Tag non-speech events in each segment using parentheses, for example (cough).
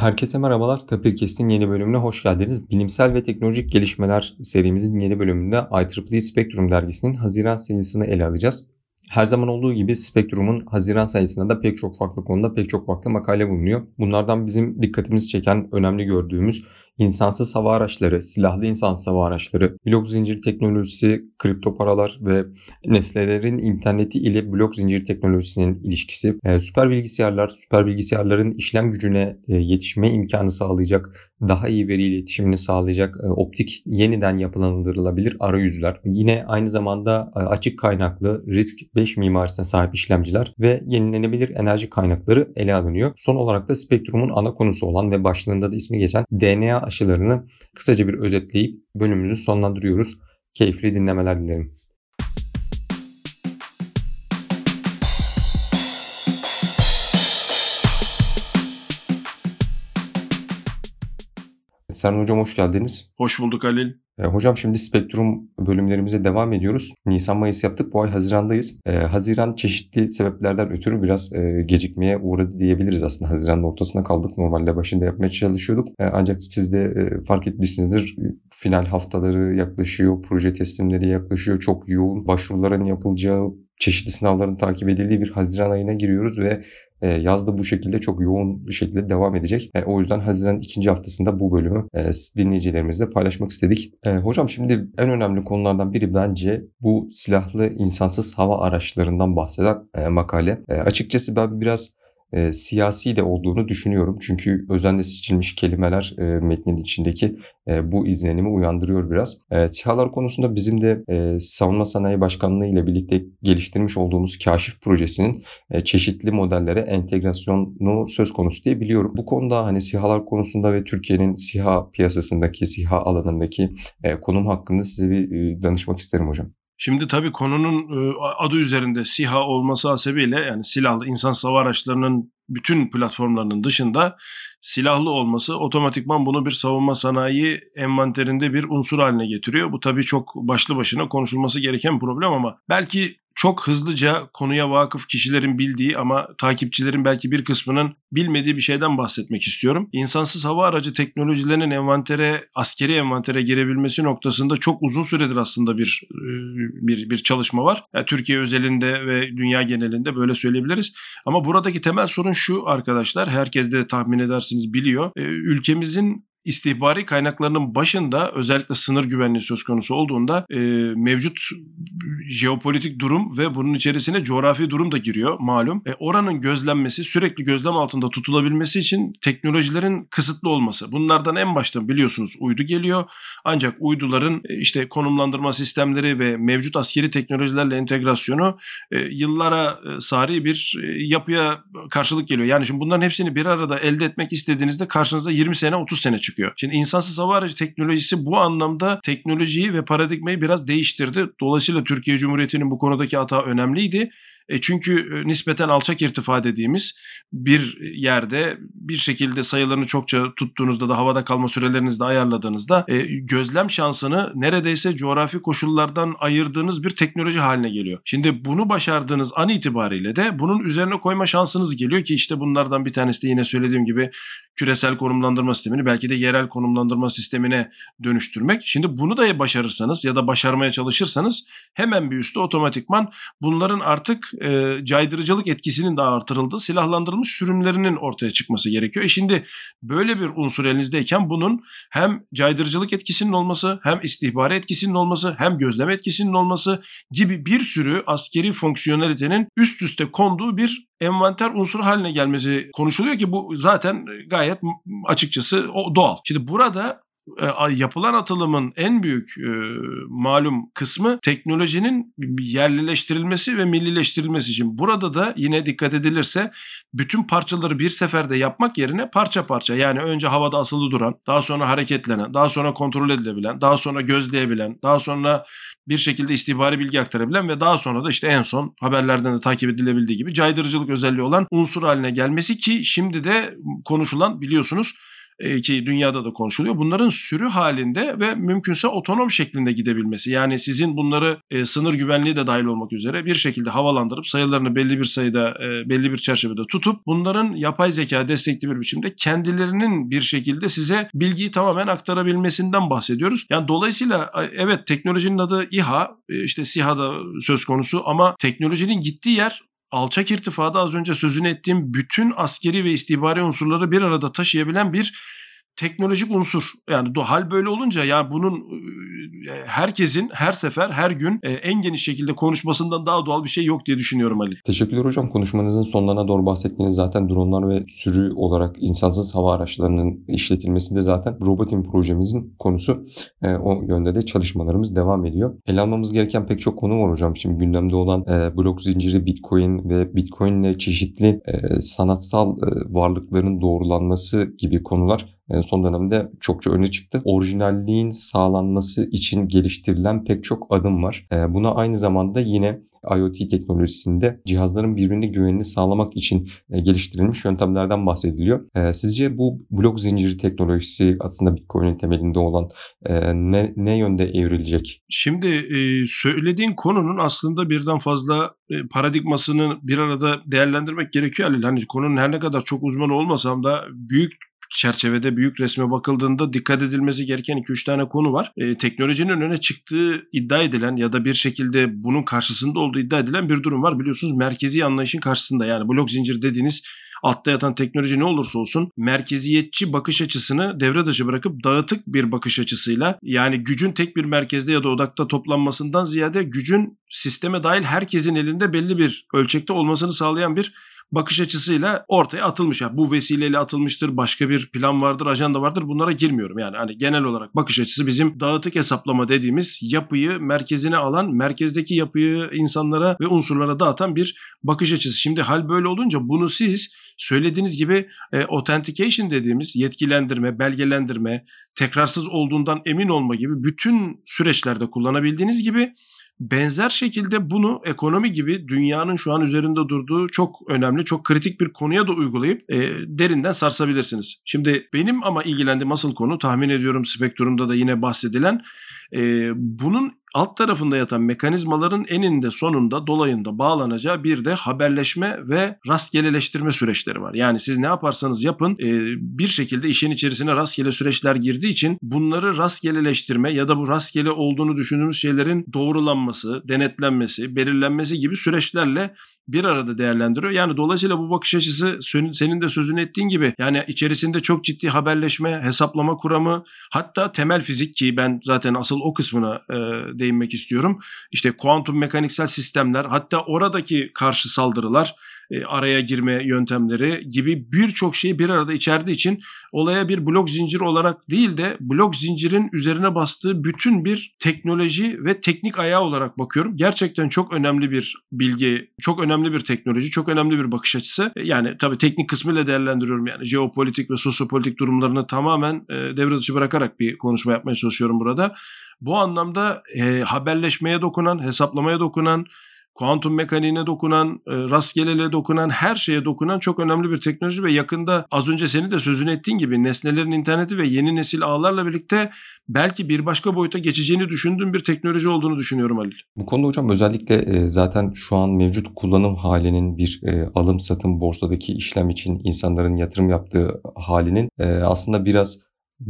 Herkese merhabalar. Tapirkest'in yeni bölümüne hoş geldiniz. Bilimsel ve teknolojik gelişmeler serimizin yeni bölümünde IEEE Spectrum dergisinin Haziran sayısını ele alacağız. Her zaman olduğu gibi Spectrum'un Haziran sayısında da pek çok farklı konuda pek çok farklı makale bulunuyor. Bunlardan bizim dikkatimizi çeken, önemli gördüğümüz insansız hava araçları, silahlı insansız hava araçları, blok zincir teknolojisi, kripto paralar ve nesnelerin interneti ile blok zincir teknolojisinin ilişkisi, e, süper bilgisayarlar, süper bilgisayarların işlem gücüne e, yetişme imkanı sağlayacak daha iyi veri iletişimini sağlayacak e, optik yeniden yapılandırılabilir arayüzler. Yine aynı zamanda e, açık kaynaklı risk 5 mimarisine sahip işlemciler ve yenilenebilir enerji kaynakları ele alınıyor. Son olarak da Spektrum'un ana konusu olan ve başlığında da ismi geçen DNA aşılarını kısaca bir özetleyip bölümümüzü sonlandırıyoruz. Keyifli dinlemeler dilerim. Serhan Hocam hoş geldiniz. Hoş bulduk Halil. E, hocam şimdi Spektrum bölümlerimize devam ediyoruz. Nisan-Mayıs yaptık. Bu ay Haziran'dayız. E, Haziran çeşitli sebeplerden ötürü biraz e, gecikmeye uğradı diyebiliriz aslında. Haziran'ın ortasına kaldık. Normalde başında yapmaya çalışıyorduk. E, ancak siz de e, fark etmişsinizdir. Final haftaları yaklaşıyor. Proje teslimleri yaklaşıyor. Çok yoğun başvuruların yapılacağı çeşitli sınavların takip edildiği bir Haziran ayına giriyoruz ve e, yaz da bu şekilde çok yoğun bir şekilde devam edecek. E, o yüzden Haziran ikinci haftasında bu bölümü e, dinleyicilerimizle paylaşmak istedik. Hocam şimdi en önemli konulardan biri bence bu silahlı insansız hava araçlarından bahseden makale. Açıkçası ben biraz e, siyasi de olduğunu düşünüyorum. Çünkü özenle seçilmiş kelimeler e, metnin içindeki e, bu izlenimi uyandırıyor biraz. E, SİHA'lar konusunda bizim de e, Savunma Sanayi Başkanlığı ile birlikte geliştirmiş olduğumuz Kaşif projesinin e, çeşitli modellere entegrasyonu söz konusu diye biliyorum. Bu konuda hani SİHA'lar konusunda ve Türkiye'nin SİHA piyasasındaki, SİHA alanındaki e, konum hakkında size bir e, danışmak isterim hocam. Şimdi tabii konunun e, adı üzerinde SİHA olması hasebiyle yani silahlı insan hava araçlarının bütün platformlarının dışında silahlı olması otomatikman bunu bir savunma sanayi envanterinde bir unsur haline getiriyor. Bu tabii çok başlı başına konuşulması gereken problem ama belki çok hızlıca konuya vakıf kişilerin bildiği ama takipçilerin belki bir kısmının bilmediği bir şeyden bahsetmek istiyorum. İnsansız hava aracı teknolojilerinin envantere, askeri envantere girebilmesi noktasında çok uzun süredir aslında bir e, bir bir çalışma var. Yani Türkiye özelinde ve dünya genelinde böyle söyleyebiliriz. Ama buradaki temel sorun şu arkadaşlar. Herkes de tahmin edersiniz biliyor. E, ülkemizin istihbari kaynaklarının başında özellikle sınır güvenliği söz konusu olduğunda e, mevcut jeopolitik durum ve bunun içerisine coğrafi durum da giriyor malum. E, oranın gözlenmesi, sürekli gözlem altında tutulabilmesi için teknolojilerin kısıtlı olması. Bunlardan en başta biliyorsunuz uydu geliyor. Ancak uyduların e, işte konumlandırma sistemleri ve mevcut askeri teknolojilerle entegrasyonu e, yıllara e, sari bir e, yapıya karşılık geliyor. Yani şimdi bunların hepsini bir arada elde etmek istediğinizde karşınızda 20 sene 30 sene çıkıyor. Şimdi insansız hava aracı teknolojisi bu anlamda teknolojiyi ve paradigmayı biraz değiştirdi. Dolayısıyla Türkiye Cumhuriyeti'nin bu konudaki hata önemliydi. E çünkü e, nispeten alçak irtifa dediğimiz bir yerde bir şekilde sayılarını çokça tuttuğunuzda da havada kalma sürelerinizi de ayarladığınızda e, gözlem şansını neredeyse coğrafi koşullardan ayırdığınız bir teknoloji haline geliyor. Şimdi bunu başardığınız an itibariyle de bunun üzerine koyma şansınız geliyor ki işte bunlardan bir tanesi de yine söylediğim gibi küresel konumlandırma sistemini belki de yerel konumlandırma sistemine dönüştürmek. Şimdi bunu da başarırsanız ya da başarmaya çalışırsanız hemen bir üstü otomatikman bunların artık e, caydırıcılık etkisinin de artırıldığı silahlandırılmış sürümlerinin ortaya çıkması gerekiyor. E şimdi böyle bir unsur elinizdeyken bunun hem caydırıcılık etkisinin olması hem istihbari etkisinin olması hem gözlem etkisinin olması gibi bir sürü askeri fonksiyonelitenin üst üste konduğu bir envanter unsuru haline gelmesi konuşuluyor ki bu zaten gayet açıkçası doğal. Şimdi burada yapılan atılımın en büyük e, malum kısmı teknolojinin yerlileştirilmesi ve millileştirilmesi için. Burada da yine dikkat edilirse bütün parçaları bir seferde yapmak yerine parça parça yani önce havada asılı duran, daha sonra hareketlenen, daha sonra kontrol edilebilen, daha sonra gözleyebilen, daha sonra bir şekilde istihbari bilgi aktarabilen ve daha sonra da işte en son haberlerden de takip edilebildiği gibi caydırıcılık özelliği olan unsur haline gelmesi ki şimdi de konuşulan biliyorsunuz e, ki dünyada da konuşuluyor. Bunların sürü halinde ve mümkünse otonom şeklinde gidebilmesi. Yani sizin bunları e, sınır güvenliği de dahil olmak üzere bir şekilde havalandırıp sayılarını belli bir sayıda e, belli bir çerçevede tutup bunların yapay zeka destekli bir biçimde kendilerinin bir şekilde size bilgiyi tamamen aktarabilmesinden bahsediyoruz. Yani dolayısıyla evet teknolojinin adı İHA, e, işte SİHA da söz konusu ama teknolojinin gittiği yer alçak irtifada az önce sözünü ettiğim bütün askeri ve istihbari unsurları bir arada taşıyabilen bir teknolojik unsur. Yani hal böyle olunca yani bunun e, herkesin her sefer her gün e, en geniş şekilde konuşmasından daha doğal bir şey yok diye düşünüyorum Ali. Teşekkürler hocam. Konuşmanızın sonlarına doğru bahsettiğiniz zaten dronlar ve sürü olarak insansız hava araçlarının işletilmesinde zaten Robotim projemizin konusu. E, o yönde de çalışmalarımız devam ediyor. Ele almamız gereken pek çok konu var hocam. Şimdi gündemde olan blok zinciri, bitcoin ve bitcoin ile çeşitli sanatsal varlıkların doğrulanması gibi konular e, son dönemde çokça öne çıktı. Orijinalliğin sağlanması için geliştirilen pek çok adım var. E, buna aynı zamanda yine IoT teknolojisinde cihazların birbirine güvenini sağlamak için e, geliştirilmiş yöntemlerden bahsediliyor. Sizce bu blok zinciri teknolojisi aslında Bitcoin'in temelinde olan ne, ne yönde evrilecek? Şimdi söylediğin konunun aslında birden fazla paradigmasını bir arada değerlendirmek gerekiyor. Hani konunun her ne kadar çok uzman olmasam da büyük çerçevede büyük resme bakıldığında dikkat edilmesi gereken 2-3 tane konu var. E, teknolojinin öne çıktığı iddia edilen ya da bir şekilde bunun karşısında olduğu iddia edilen bir durum var. Biliyorsunuz merkezi anlayışın karşısında yani blok zincir dediğiniz altta yatan teknoloji ne olursa olsun merkeziyetçi bakış açısını devre dışı bırakıp dağıtık bir bakış açısıyla yani gücün tek bir merkezde ya da odakta toplanmasından ziyade gücün sisteme dahil herkesin elinde belli bir ölçekte olmasını sağlayan bir bakış açısıyla ortaya atılmış. Yani bu vesileyle atılmıştır, başka bir plan vardır, ajanda vardır. Bunlara girmiyorum. Yani hani genel olarak bakış açısı bizim dağıtık hesaplama dediğimiz yapıyı merkezine alan, merkezdeki yapıyı insanlara ve unsurlara dağıtan bir bakış açısı. Şimdi hal böyle olunca bunu siz söylediğiniz gibi e, authentication dediğimiz yetkilendirme, belgelendirme, tekrarsız olduğundan emin olma gibi bütün süreçlerde kullanabildiğiniz gibi Benzer şekilde bunu ekonomi gibi dünyanın şu an üzerinde durduğu çok önemli, çok kritik bir konuya da uygulayıp e, derinden sarsabilirsiniz. Şimdi benim ama ilgilendiğim asıl konu tahmin ediyorum spektrumda da yine bahsedilen e, bunun alt tarafında yatan mekanizmaların eninde sonunda dolayında bağlanacağı bir de haberleşme ve rastgeleleştirme süreçleri var. Yani siz ne yaparsanız yapın e, bir şekilde işin içerisine rastgele süreçler girdiği için bunları rastgeleleştirme ya da bu rastgele olduğunu düşündüğümüz şeylerin doğrulanması, denetlenmesi, belirlenmesi gibi süreçlerle bir arada değerlendiriyor. Yani dolayısıyla bu bakış açısı senin de sözünü ettiğin gibi yani içerisinde çok ciddi haberleşme, hesaplama kuramı hatta temel fizik ki ben zaten asıl o kısmına e, değinmek istiyorum. İşte kuantum mekaniksel sistemler hatta oradaki karşı saldırılar e, araya girme yöntemleri gibi birçok şeyi bir arada içerdiği için olaya bir blok zincir olarak değil de blok zincirin üzerine bastığı bütün bir teknoloji ve teknik ayağı olarak bakıyorum. Gerçekten çok önemli bir bilgi, çok önemli bir teknoloji, çok önemli bir bakış açısı. E, yani tabii teknik kısmıyla değerlendiriyorum yani jeopolitik ve sosyopolitik durumlarını tamamen e, devre dışı bırakarak bir konuşma yapmaya çalışıyorum burada. Bu anlamda e, haberleşmeye dokunan, hesaplamaya dokunan, kuantum mekaniğine dokunan, e, rastgelele dokunan, her şeye dokunan çok önemli bir teknoloji ve yakında az önce seni de sözünü ettiğin gibi nesnelerin interneti ve yeni nesil ağlarla birlikte belki bir başka boyuta geçeceğini düşündüğüm bir teknoloji olduğunu düşünüyorum Halil. Bu konuda hocam özellikle e, zaten şu an mevcut kullanım halinin bir e, alım satım borsadaki işlem için insanların yatırım yaptığı halinin aslında biraz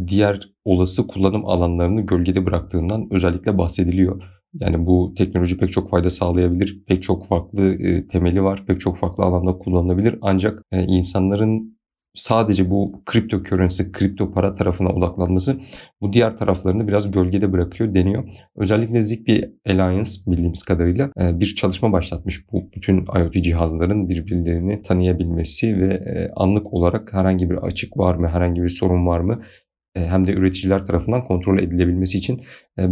diğer olası kullanım alanlarını gölgede bıraktığından özellikle bahsediliyor. Yani bu teknoloji pek çok fayda sağlayabilir. Pek çok farklı e, temeli var. Pek çok farklı alanda kullanılabilir. Ancak e, insanların sadece bu kripto currency, kripto para tarafına odaklanması bu diğer taraflarını biraz gölgede bırakıyor deniyor. Özellikle Zigbee Alliance bildiğimiz kadarıyla e, bir çalışma başlatmış bu bütün IoT cihazların birbirlerini tanıyabilmesi ve e, anlık olarak herhangi bir açık var mı, herhangi bir sorun var mı e, hem de üreticiler tarafından kontrol edilebilmesi için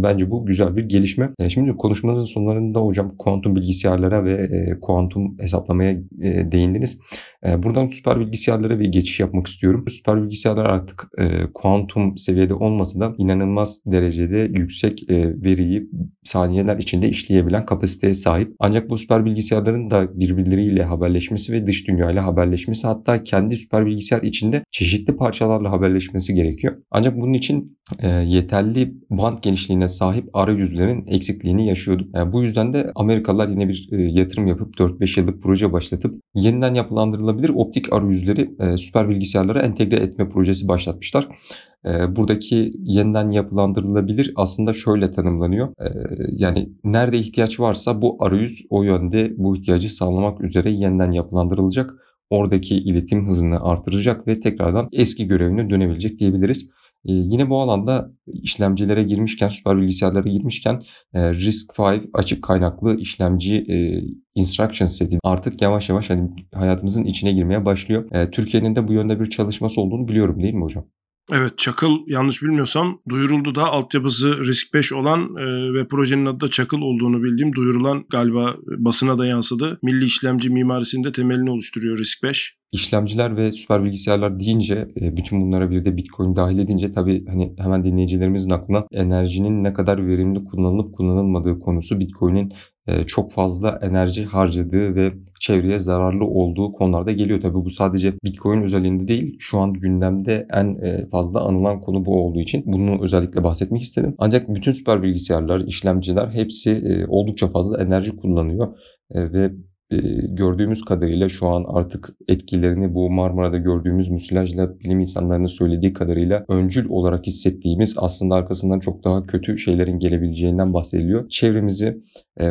bence bu güzel bir gelişme. E, şimdi konuşmanızın sonlarında hocam kuantum bilgisayarlara ve e, kuantum hesaplamaya e, değindiniz. E, buradan süper bilgisayarlara bir geçiş yapmak istiyorum. Süper bilgisayarlar artık e, kuantum seviyede olmasa da inanılmaz derecede yüksek e, veriyi saniyeler içinde işleyebilen kapasiteye sahip. Ancak bu süper bilgisayarların da birbirleriyle haberleşmesi ve dış dünyayla haberleşmesi hatta kendi süper bilgisayar içinde çeşitli parçalarla haberleşmesi gerekiyor. Ancak bunun için e, yeterli band genişliğine sahip arayüzlerin eksikliğini yaşıyorduk. E, bu yüzden de Amerikalılar yine bir e, yatırım yapıp 4-5 yıllık proje başlatıp yeniden yapılandırılabilir optik arayüzleri e, süper bilgisayarlara entegre etme projesi başlatmışlar. E, buradaki yeniden yapılandırılabilir aslında şöyle tanımlanıyor. Yani nerede ihtiyaç varsa bu arayüz o yönde bu ihtiyacı sağlamak üzere yeniden yapılandırılacak. Oradaki iletim hızını artıracak ve tekrardan eski görevine dönebilecek diyebiliriz. Ee, yine bu alanda işlemcilere girmişken, süper bilgisayarlara girmişken e, RISC-V açık kaynaklı işlemci e, instruction seti artık yavaş yavaş hani hayatımızın içine girmeye başlıyor. E, Türkiye'nin de bu yönde bir çalışması olduğunu biliyorum değil mi hocam? Evet Çakıl yanlış bilmiyorsam duyuruldu da altyapısı Risk 5 olan e, ve projenin adı da Çakıl olduğunu bildiğim duyurulan galiba basına da yansıdı. Milli işlemci mimarisinde temelini oluşturuyor Risk 5. İşlemciler ve süper bilgisayarlar deyince e, bütün bunlara bir de Bitcoin dahil edince tabii hani hemen dinleyicilerimizin aklına enerjinin ne kadar verimli kullanılıp kullanılmadığı konusu Bitcoin'in e, çok fazla enerji harcadığı ve çevreye zararlı olduğu konularda geliyor. Tabii bu sadece Bitcoin özelinde değil. Şu an gündemde en e, fazla anılan konu bu olduğu için bunu özellikle bahsetmek istedim. Ancak bütün süper bilgisayarlar, işlemciler hepsi oldukça fazla enerji kullanıyor ve gördüğümüz kadarıyla şu an artık etkilerini bu Marmara'da gördüğümüz müsilajla bilim insanlarının söylediği kadarıyla öncül olarak hissettiğimiz aslında arkasından çok daha kötü şeylerin gelebileceğinden bahsediliyor. Çevremizi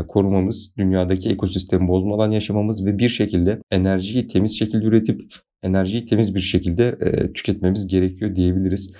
korumamız, dünyadaki ekosistemi bozmadan yaşamamız ve bir şekilde enerjiyi temiz şekilde üretip enerjiyi temiz bir şekilde tüketmemiz gerekiyor diyebiliriz.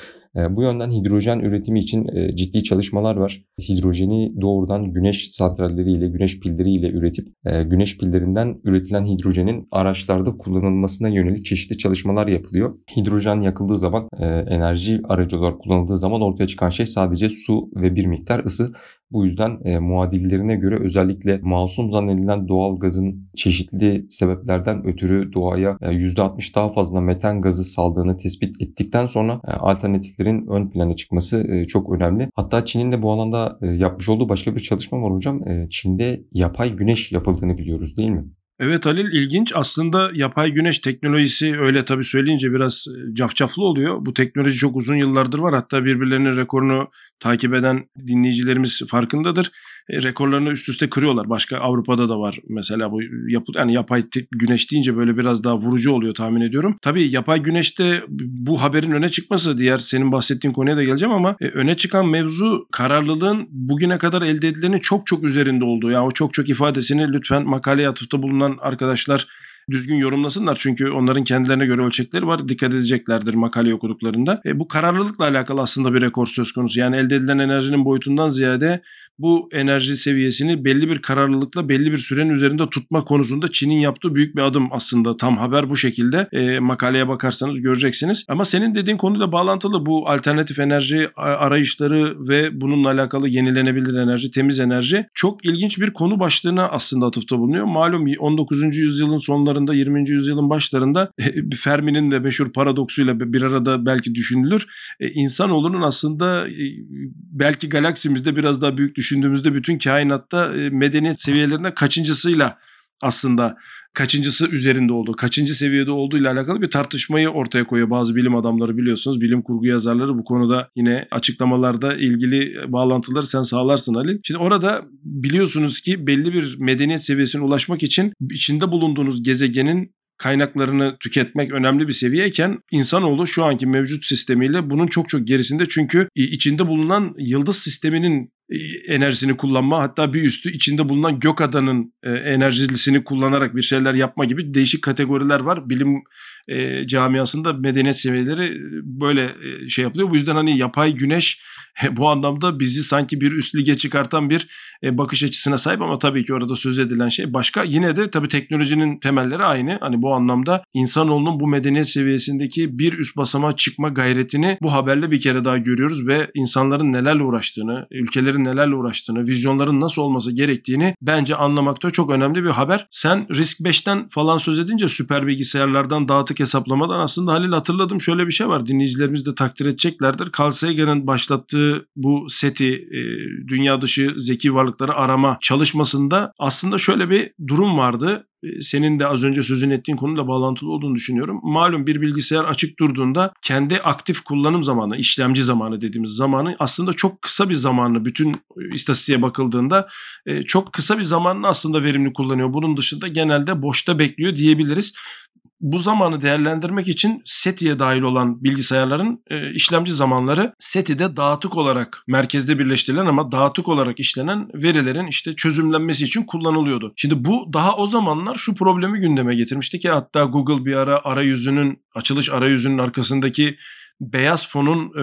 Bu yönden hidrojen üretimi için ciddi çalışmalar var. Hidrojeni doğrudan güneş santralleriyle, güneş pilleriyle üretip güneş pillerinden üretilen hidrojenin araçlarda kullanılmasına yönelik çeşitli çalışmalar yapılıyor. Hidrojen yakıldığı zaman enerji aracı olarak kullanıldığı zaman ortaya çıkan şey sadece su ve bir miktar ısı. Bu yüzden e, muadillerine göre özellikle masum zannedilen doğal gazın çeşitli sebeplerden ötürü doğaya e, %60 daha fazla metan gazı saldığını tespit ettikten sonra e, alternatiflerin ön plana çıkması e, çok önemli. Hatta Çin'in de bu alanda e, yapmış olduğu başka bir çalışma var hocam. E, Çin'de yapay güneş yapıldığını biliyoruz değil mi? Evet Halil ilginç. Aslında yapay güneş teknolojisi öyle tabii söyleyince biraz e, cafcaflı oluyor. Bu teknoloji çok uzun yıllardır var. Hatta birbirlerinin rekorunu takip eden dinleyicilerimiz farkındadır. E, rekorlarını üst üste kırıyorlar. Başka Avrupa'da da var mesela bu yapı yani yapay güneş deyince böyle biraz daha vurucu oluyor tahmin ediyorum. Tabii yapay güneşte bu haberin öne çıkması diğer senin bahsettiğin konuya da geleceğim ama e, öne çıkan mevzu kararlılığın bugüne kadar elde edilenin çok çok üzerinde olduğu. Yani o çok çok ifadesini lütfen makaleye atıfta bulunan arkadaşlar düzgün yorumlasınlar. Çünkü onların kendilerine göre ölçekleri var. Dikkat edeceklerdir makale okuduklarında. E, bu kararlılıkla alakalı aslında bir rekor söz konusu. Yani elde edilen enerjinin boyutundan ziyade bu enerji seviyesini belli bir kararlılıkla belli bir sürenin üzerinde tutma konusunda Çin'in yaptığı büyük bir adım aslında. Tam haber bu şekilde. E, makaleye bakarsanız göreceksiniz. Ama senin dediğin konuyla bağlantılı bu alternatif enerji arayışları ve bununla alakalı yenilenebilir enerji, temiz enerji çok ilginç bir konu başlığına aslında atıfta bulunuyor. Malum 19. yüzyılın sonlarında 20. yüzyılın başlarında e, Fermi'nin de meşhur paradoksuyla bir arada belki düşünülür. E, insanoğlunun aslında e, belki galaksimizde biraz daha büyük düşündüğümüzde bütün kainatta medeniyet seviyelerine kaçıncısıyla aslında kaçıncısı üzerinde olduğu, kaçıncı seviyede olduğu ile alakalı bir tartışmayı ortaya koyuyor bazı bilim adamları biliyorsunuz. Bilim kurgu yazarları bu konuda yine açıklamalarda ilgili bağlantıları sen sağlarsın Ali. Şimdi orada biliyorsunuz ki belli bir medeniyet seviyesine ulaşmak için içinde bulunduğunuz gezegenin kaynaklarını tüketmek önemli bir seviyeyken insanoğlu şu anki mevcut sistemiyle bunun çok çok gerisinde çünkü içinde bulunan yıldız sisteminin enerjisini kullanma hatta bir üstü içinde bulunan gök adanın enerjisini kullanarak bir şeyler yapma gibi değişik kategoriler var. Bilim e, camiasında medeniyet seviyeleri böyle e, şey yapılıyor. Bu yüzden hani yapay güneş bu anlamda bizi sanki bir üst lige çıkartan bir e, bakış açısına sahip ama tabii ki orada söz edilen şey başka. Yine de tabii teknolojinin temelleri aynı. Hani bu anlamda insanoğlunun bu medeniyet seviyesindeki bir üst basamağa çıkma gayretini bu haberle bir kere daha görüyoruz ve insanların nelerle uğraştığını, ülkelerin nelerle uğraştığını, vizyonların nasıl olması gerektiğini bence anlamakta çok önemli bir haber. Sen Risk 5'ten falan söz edince süper bilgisayarlardan dağıtık hesaplamadan aslında Halil hatırladım şöyle bir şey var. Dinleyicilerimiz de takdir edeceklerdir. Carl Sagan'ın başlattığı bu SETI e, dünya dışı zeki varlıkları arama çalışmasında aslında şöyle bir durum vardı. E, senin de az önce sözünü ettiğin konuyla bağlantılı olduğunu düşünüyorum. Malum bir bilgisayar açık durduğunda kendi aktif kullanım zamanı, işlemci zamanı dediğimiz zamanı aslında çok kısa bir zamanlı bütün e, istatistiğe bakıldığında çok kısa bir zamanını aslında verimli kullanıyor. Bunun dışında genelde boşta bekliyor diyebiliriz bu zamanı değerlendirmek için SETI'ye dahil olan bilgisayarların e, işlemci zamanları SETI'de dağıtık olarak merkezde birleştirilen ama dağıtık olarak işlenen verilerin işte çözümlenmesi için kullanılıyordu. Şimdi bu daha o zamanlar şu problemi gündeme getirmişti ki hatta Google bir ara arayüzünün açılış arayüzünün arkasındaki beyaz fonun e,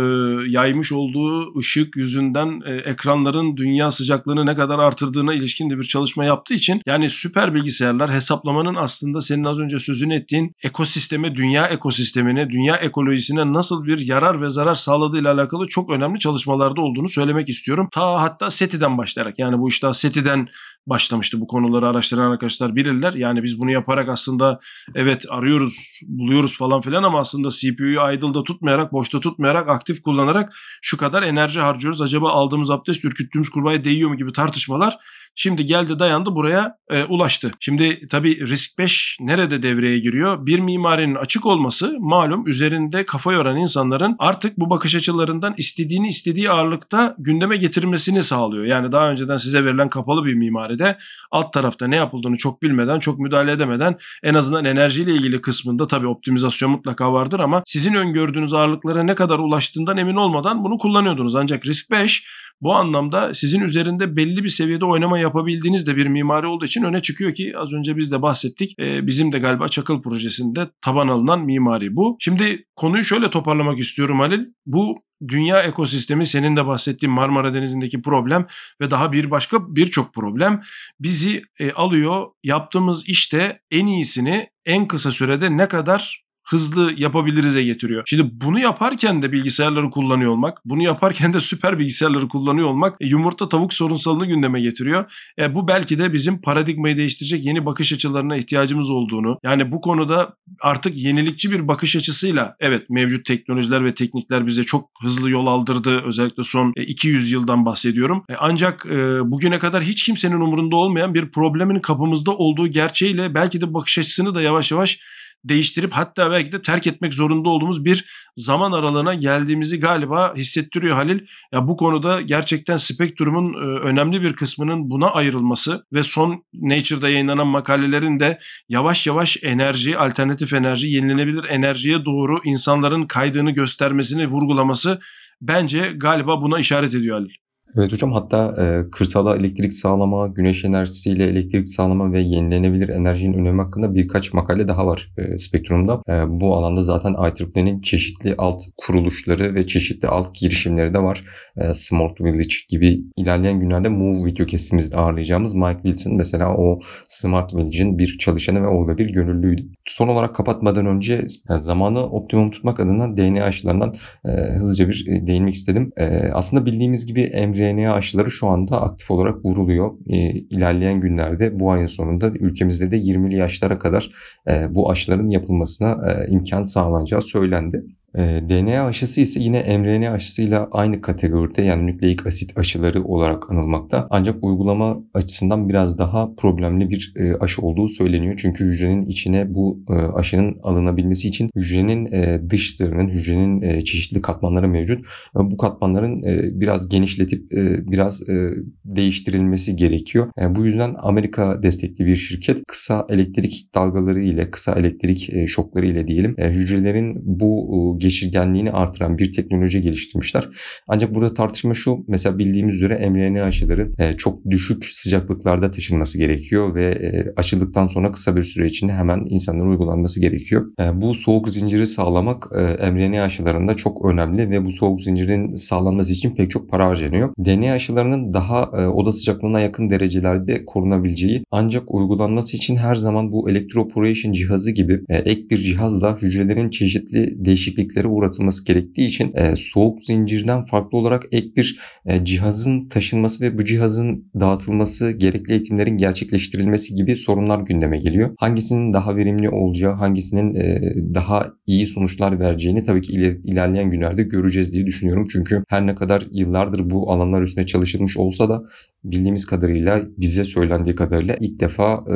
yaymış olduğu ışık yüzünden e, ekranların dünya sıcaklığını ne kadar artırdığına ilişkin de bir çalışma yaptığı için yani süper bilgisayarlar hesaplamanın aslında senin az önce sözünü ettiğin ekosisteme, dünya ekosistemine, dünya ekolojisine nasıl bir yarar ve zarar sağladığı ile alakalı çok önemli çalışmalarda olduğunu söylemek istiyorum. Ta hatta SETI'den başlayarak yani bu işte SETI'den başlamıştı bu konuları araştıran arkadaşlar bilirler. Yani biz bunu yaparak aslında evet arıyoruz, buluyoruz falan filan ama aslında CPU'yu idle'da tutmayarak, boşta tutmayarak, aktif kullanarak şu kadar enerji harcıyoruz. Acaba aldığımız abdest ürküttüğümüz kurbağaya değiyor mu gibi tartışmalar Şimdi geldi dayandı buraya e, ulaştı. Şimdi tabii risk 5 nerede devreye giriyor? Bir mimarinin açık olması malum üzerinde kafa yoran insanların artık bu bakış açılarından istediğini istediği ağırlıkta gündeme getirmesini sağlıyor. Yani daha önceden size verilen kapalı bir mimaride alt tarafta ne yapıldığını çok bilmeden, çok müdahale edemeden en azından enerjiyle ilgili kısmında tabii optimizasyon mutlaka vardır ama sizin öngördüğünüz ağırlıklara ne kadar ulaştığından emin olmadan bunu kullanıyordunuz. Ancak risk 5 bu anlamda sizin üzerinde belli bir seviyede oynama yapabildiğiniz de bir mimari olduğu için öne çıkıyor ki az önce biz de bahsettik. E, bizim de galiba Çakıl projesinde taban alınan mimari bu. Şimdi konuyu şöyle toparlamak istiyorum Halil. Bu dünya ekosistemi senin de bahsettiğin Marmara Denizi'ndeki problem ve daha bir başka birçok problem bizi e, alıyor. Yaptığımız işte en iyisini en kısa sürede ne kadar hızlı yapabiliriz'e getiriyor. Şimdi bunu yaparken de bilgisayarları kullanıyor olmak, bunu yaparken de süper bilgisayarları kullanıyor olmak e, yumurta tavuk sorunsalını gündeme getiriyor. E, bu belki de bizim paradigmayı değiştirecek yeni bakış açılarına ihtiyacımız olduğunu, yani bu konuda artık yenilikçi bir bakış açısıyla evet mevcut teknolojiler ve teknikler bize çok hızlı yol aldırdı. Özellikle son 200 e, yıldan bahsediyorum. E, ancak e, bugüne kadar hiç kimsenin umurunda olmayan bir problemin kapımızda olduğu gerçeğiyle belki de bakış açısını da yavaş yavaş değiştirip hatta belki de terk etmek zorunda olduğumuz bir zaman aralığına geldiğimizi galiba hissettiriyor Halil. Ya bu konuda gerçekten Spektrum'un e, önemli bir kısmının buna ayrılması ve son Nature'da yayınlanan makalelerin de yavaş yavaş enerji, alternatif enerji, yenilenebilir enerjiye doğru insanların kaydığını göstermesini vurgulaması bence galiba buna işaret ediyor Halil. Evet hocam hatta e, kırsala elektrik sağlama, güneş enerjisiyle elektrik sağlama ve yenilenebilir enerjinin önemi hakkında birkaç makale daha var e, spektrumda. E, bu alanda zaten IEEE'nin çeşitli alt kuruluşları ve çeşitli alt girişimleri de var. E, Smart Village gibi ilerleyen günlerde Move video kesimimizde ağırlayacağımız Mike Wilson mesela o Smart Village'in bir çalışanı ve orada bir gönüllüydü. Son olarak kapatmadan önce yani zamanı optimum tutmak adına DNA aşılarından e, hızlıca bir e, değinmek istedim. E, aslında bildiğimiz gibi emri mRNA aşıları şu anda aktif olarak vuruluyor. E, ilerleyen günlerde bu ayın sonunda ülkemizde de 20'li yaşlara kadar e, bu aşıların yapılmasına e, imkan sağlanacağı söylendi. E, ee, DNA aşısı ise yine mRNA aşısıyla aynı kategoride yani nükleik asit aşıları olarak anılmakta. Ancak uygulama açısından biraz daha problemli bir e, aşı olduğu söyleniyor. Çünkü hücrenin içine bu e, aşının alınabilmesi için hücrenin e, dış zarının, hücrenin e, çeşitli katmanları mevcut. E, bu katmanların e, biraz genişletip e, biraz e, değiştirilmesi gerekiyor. E, bu yüzden Amerika destekli bir şirket kısa elektrik dalgaları ile, kısa elektrik e, şokları ile diyelim e, hücrelerin bu e, geçirgenliğini artıran bir teknoloji geliştirmişler. Ancak burada tartışma şu. Mesela bildiğimiz üzere mRNA aşıları e, çok düşük sıcaklıklarda taşınması gerekiyor ve e, aşıldıktan sonra kısa bir süre içinde hemen insanlara uygulanması gerekiyor. E, bu soğuk zinciri sağlamak e, mRNA aşılarında çok önemli ve bu soğuk zincirin sağlanması için pek çok para harcanıyor. DNA aşılarının daha e, oda sıcaklığına yakın derecelerde korunabileceği ancak uygulanması için her zaman bu electroporation cihazı gibi ek bir cihazla hücrelerin çeşitli değişikliklere uğratılması gerektiği için e, soğuk zincirden farklı olarak ek bir e, cihazın taşınması ve bu cihazın dağıtılması, gerekli eğitimlerin gerçekleştirilmesi gibi sorunlar gündeme geliyor. Hangisinin daha verimli olacağı, hangisinin e, daha iyi sonuçlar vereceğini tabii ki iler, ilerleyen günlerde göreceğiz diye düşünüyorum. Çünkü her ne kadar yıllardır bu alanlar üstüne çalışılmış olsa da bildiğimiz kadarıyla bize söylendiği kadarıyla ilk defa e,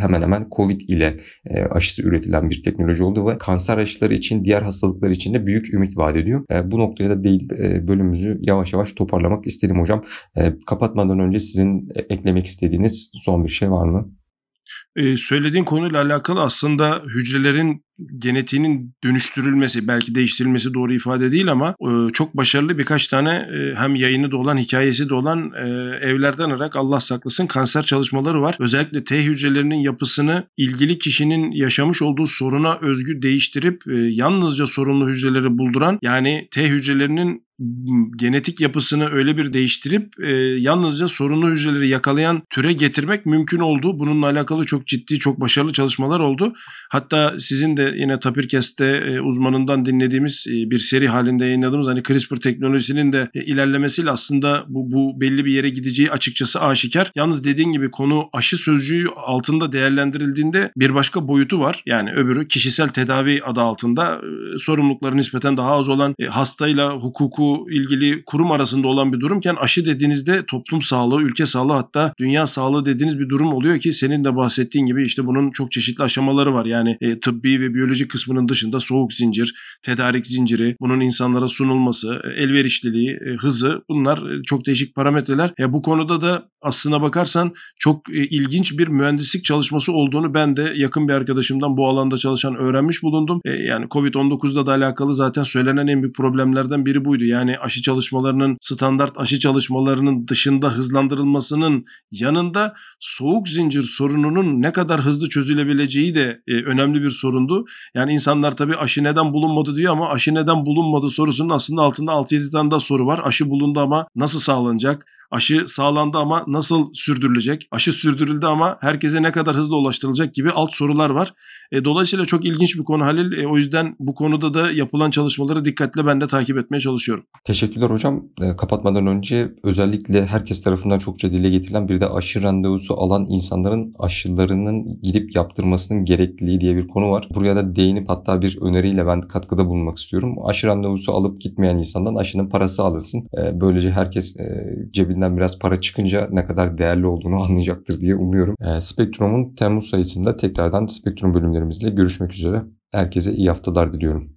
hemen hemen Covid ile e, aşısı üretilen bir teknoloji oldu ve kanser aşıları için diğer hastalıklar için de büyük ümit vaat ediyor. E, bu noktaya da değil e, bölümümüzü yavaş yavaş toparlamak istedim hocam. E, kapatmadan önce sizin eklemek istediğiniz son bir şey var mı? Ee, söylediğin konuyla alakalı aslında hücrelerin genetiğinin dönüştürülmesi belki değiştirilmesi doğru ifade değil ama e, çok başarılı birkaç tane e, hem yayını da olan hikayesi de olan e, evlerden olarak Allah saklasın kanser çalışmaları var. Özellikle T hücrelerinin yapısını ilgili kişinin yaşamış olduğu soruna özgü değiştirip yalnızca sorunlu hücreleri bulduran yani T hücrelerinin genetik yapısını öyle bir değiştirip e, yalnızca sorunlu hücreleri yakalayan türe getirmek mümkün oldu. Bununla alakalı çok ciddi, çok başarılı çalışmalar oldu. Hatta sizin de yine Tapirkest'te e, uzmanından dinlediğimiz e, bir seri halinde yayınladığımız hani CRISPR teknolojisinin de e, ilerlemesiyle aslında bu, bu belli bir yere gideceği açıkçası aşikar. Yalnız dediğin gibi konu aşı sözcüğü altında değerlendirildiğinde bir başka boyutu var. Yani öbürü kişisel tedavi adı altında sorumlulukları nispeten daha az olan hastayla hukuku ilgili kurum arasında olan bir durumken aşı dediğinizde toplum sağlığı, ülke sağlığı hatta dünya sağlığı dediğiniz bir durum oluyor ki senin de bahsettiğin gibi işte bunun çok çeşitli aşamaları var. Yani e, tıbbi ve biyolojik kısmının dışında soğuk zincir, tedarik zinciri, bunun insanlara sunulması, e, elverişliliği, e, hızı bunlar e, çok değişik parametreler. E, bu konuda da aslına bakarsan çok ilginç bir mühendislik çalışması olduğunu ben de yakın bir arkadaşımdan bu alanda çalışan öğrenmiş bulundum. Yani Covid-19'da da alakalı zaten söylenen en büyük problemlerden biri buydu. Yani aşı çalışmalarının standart aşı çalışmalarının dışında hızlandırılmasının yanında soğuk zincir sorununun ne kadar hızlı çözülebileceği de önemli bir sorundu. Yani insanlar tabii aşı neden bulunmadı diyor ama aşı neden bulunmadı sorusunun aslında altında 6-7 tane daha soru var. Aşı bulundu ama nasıl sağlanacak? Aşı sağlandı ama nasıl sürdürülecek? Aşı sürdürüldü ama herkese ne kadar hızlı ulaştırılacak gibi alt sorular var. E, dolayısıyla çok ilginç bir konu Halil. E, o yüzden bu konuda da yapılan çalışmaları dikkatle ben de takip etmeye çalışıyorum. Teşekkürler hocam. E, kapatmadan önce özellikle herkes tarafından çokça dile getirilen bir de aşı randevusu alan insanların aşılarının gidip yaptırmasının gerekliliği diye bir konu var. Buraya da değinip hatta bir öneriyle ben katkıda bulunmak istiyorum. Aşı randevusu alıp gitmeyen insandan aşının parası alınsın. E, böylece herkes e, cebinden biraz para çıkınca ne kadar değerli olduğunu (laughs) anlayacaktır diye umuyorum. E, Spektrum'un Temmuz sayısında tekrardan Spektrum bölümlerimizle görüşmek üzere. Herkese iyi haftalar diliyorum.